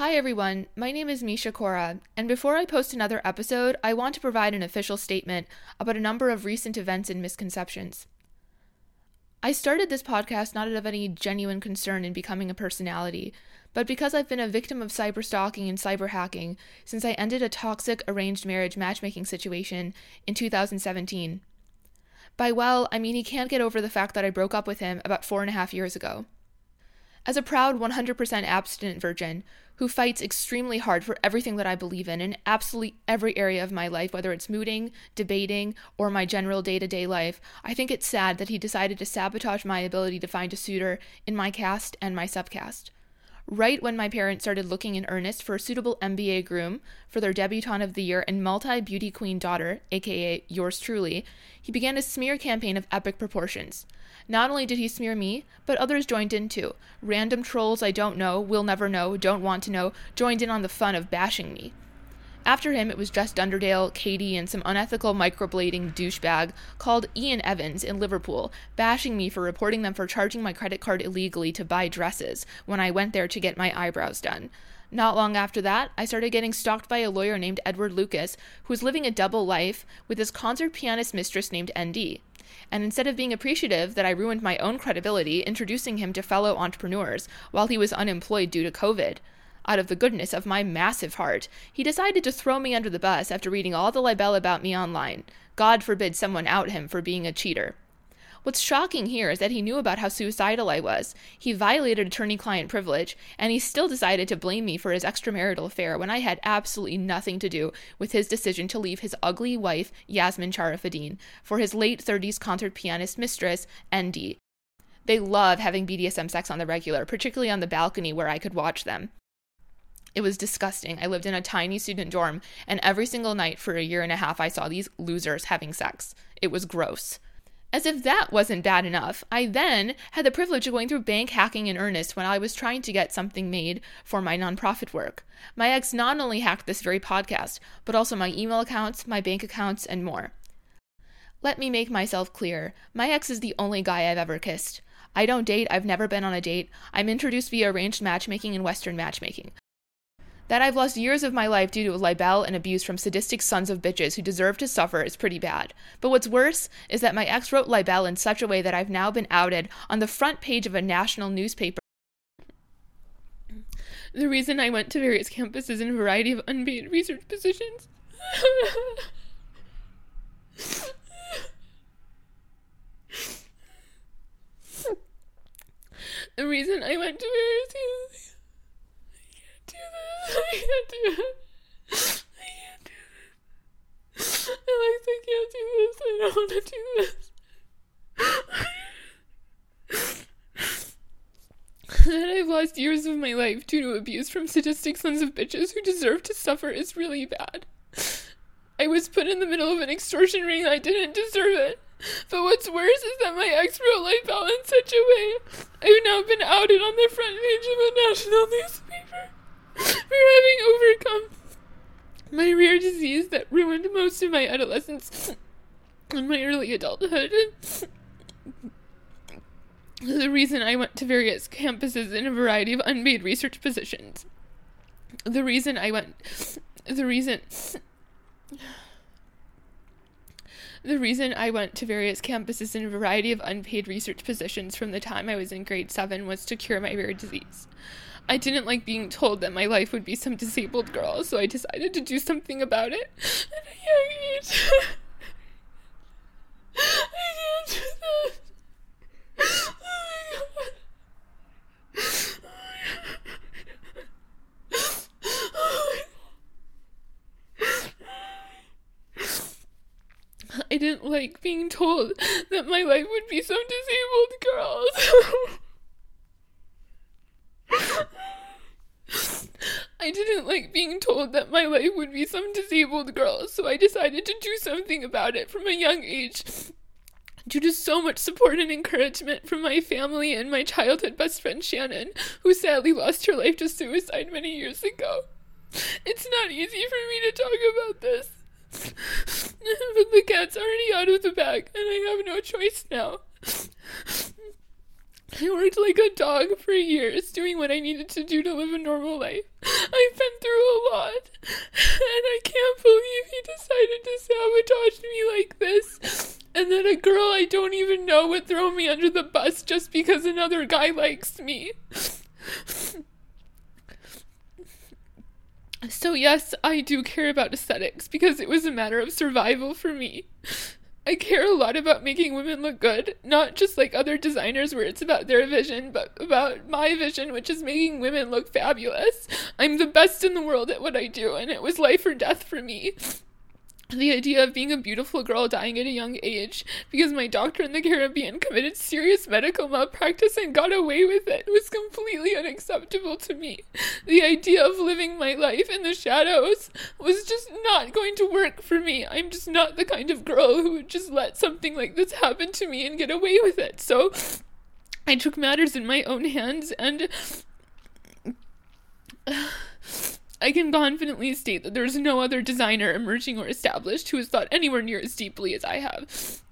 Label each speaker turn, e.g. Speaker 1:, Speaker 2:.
Speaker 1: Hi everyone, my name is Misha Kaura, and before I post another episode, I want to provide an official statement about a number of recent events and misconceptions. I started this podcast not out of any genuine concern in becoming a personality, but because I've been a victim of cyber stalking and cyber hacking since I ended a toxic arranged marriage matchmaking situation in 2017. By well, I mean he can't get over the fact that I broke up with him about four and a half years ago. As a proud 100% abstinent virgin who fights extremely hard for everything that I believe in in absolutely every area of my life, whether it's mooting, debating, or my general day to day life, I think it's sad that he decided to sabotage my ability to find a suitor in my caste and my subcaste. Right when my parents started looking in earnest for a suitable MBA groom for their debutante of the year and multi beauty queen daughter, aka yours truly, he began a smear campaign of epic proportions. Not only did he smear me, but others joined in too. Random trolls I don't know, will never know, don't want to know, joined in on the fun of bashing me. After him, it was Jess Dunderdale, Katie, and some unethical microblading douchebag called Ian Evans in Liverpool, bashing me for reporting them for charging my credit card illegally to buy dresses when I went there to get my eyebrows done. Not long after that, I started getting stalked by a lawyer named Edward Lucas, who was living a double life with his concert pianist mistress named ND. And instead of being appreciative that I ruined my own credibility introducing him to fellow entrepreneurs while he was unemployed due to COVID, out of the goodness of my massive heart, he decided to throw me under the bus after reading all the libel about me online. God forbid someone out him for being a cheater. What's shocking here is that he knew about how suicidal I was. He violated attorney client privilege, and he still decided to blame me for his extramarital affair when I had absolutely nothing to do with his decision to leave his ugly wife, Yasmin Sharafadine, for his late 30s concert pianist mistress, ND. They love having BDSM sex on the regular, particularly on the balcony where I could watch them. It was disgusting. I lived in a tiny student dorm, and every single night for a year and a half, I saw these losers having sex. It was gross. As if that wasn't bad enough, I then had the privilege of going through bank hacking in earnest when I was trying to get something made for my nonprofit work. My ex not only hacked this very podcast, but also my email accounts, my bank accounts, and more. Let me make myself clear my ex is the only guy I've ever kissed. I don't date, I've never been on a date. I'm introduced via arranged matchmaking and Western matchmaking. That I've lost years of my life due to libel and abuse from sadistic sons of bitches who deserve to suffer is pretty bad. But what's worse is that my ex wrote libel in such a way that I've now been outed on the front page of a national newspaper. The reason I went to various campuses in a variety of unpaid research positions. the reason I went to various I can't I can't do this. Alex, I can't do this. I don't want to do this. that I've lost years of my life due to abuse from sadistic sons of bitches who deserve to suffer is really bad. I was put in the middle of an extortion ring I didn't deserve it. But what's worse is that my ex wrote libel in such a way I've now been outed on the front page of a national newspaper for having overcome my rare disease that ruined most of my adolescence and my early adulthood. the reason I went to various campuses in a variety of unpaid research positions. The reason I went. The reason. The reason I went to various campuses in a variety of unpaid research positions from the time I was in grade 7 was to cure my rare disease. I didn't like being told that my life would be some disabled girl, so I decided to do something about it at a young age. I can't do this. Oh my god. I didn't like being told that my life would be some disabled girls. I didn't like being told that my life would be some disabled girl, so I decided to do something about it from a young age. Due to so much support and encouragement from my family and my childhood best friend Shannon, who sadly lost her life to suicide many years ago. It's not easy for me to talk about this. but the cat's already out of the bag, and I have no choice now. I worked like a dog for years doing what I needed to do to live a normal life. I've been through a lot, and I can't believe he decided to sabotage me like this. And then a girl I don't even know would throw me under the bus just because another guy likes me. So, yes, I do care about aesthetics because it was a matter of survival for me. I care a lot about making women look good, not just like other designers where it's about their vision, but about my vision, which is making women look fabulous. I'm the best in the world at what I do, and it was life or death for me the idea of being a beautiful girl dying at a young age because my doctor in the Caribbean committed serious medical malpractice and got away with it was completely unacceptable to me. The idea of living my life in the shadows was just not going to work for me. I'm just not the kind of girl who would just let something like this happen to me and get away with it. So I took matters in my own hands and. I can confidently state that there is no other designer emerging or established who has thought anywhere near as deeply as I have.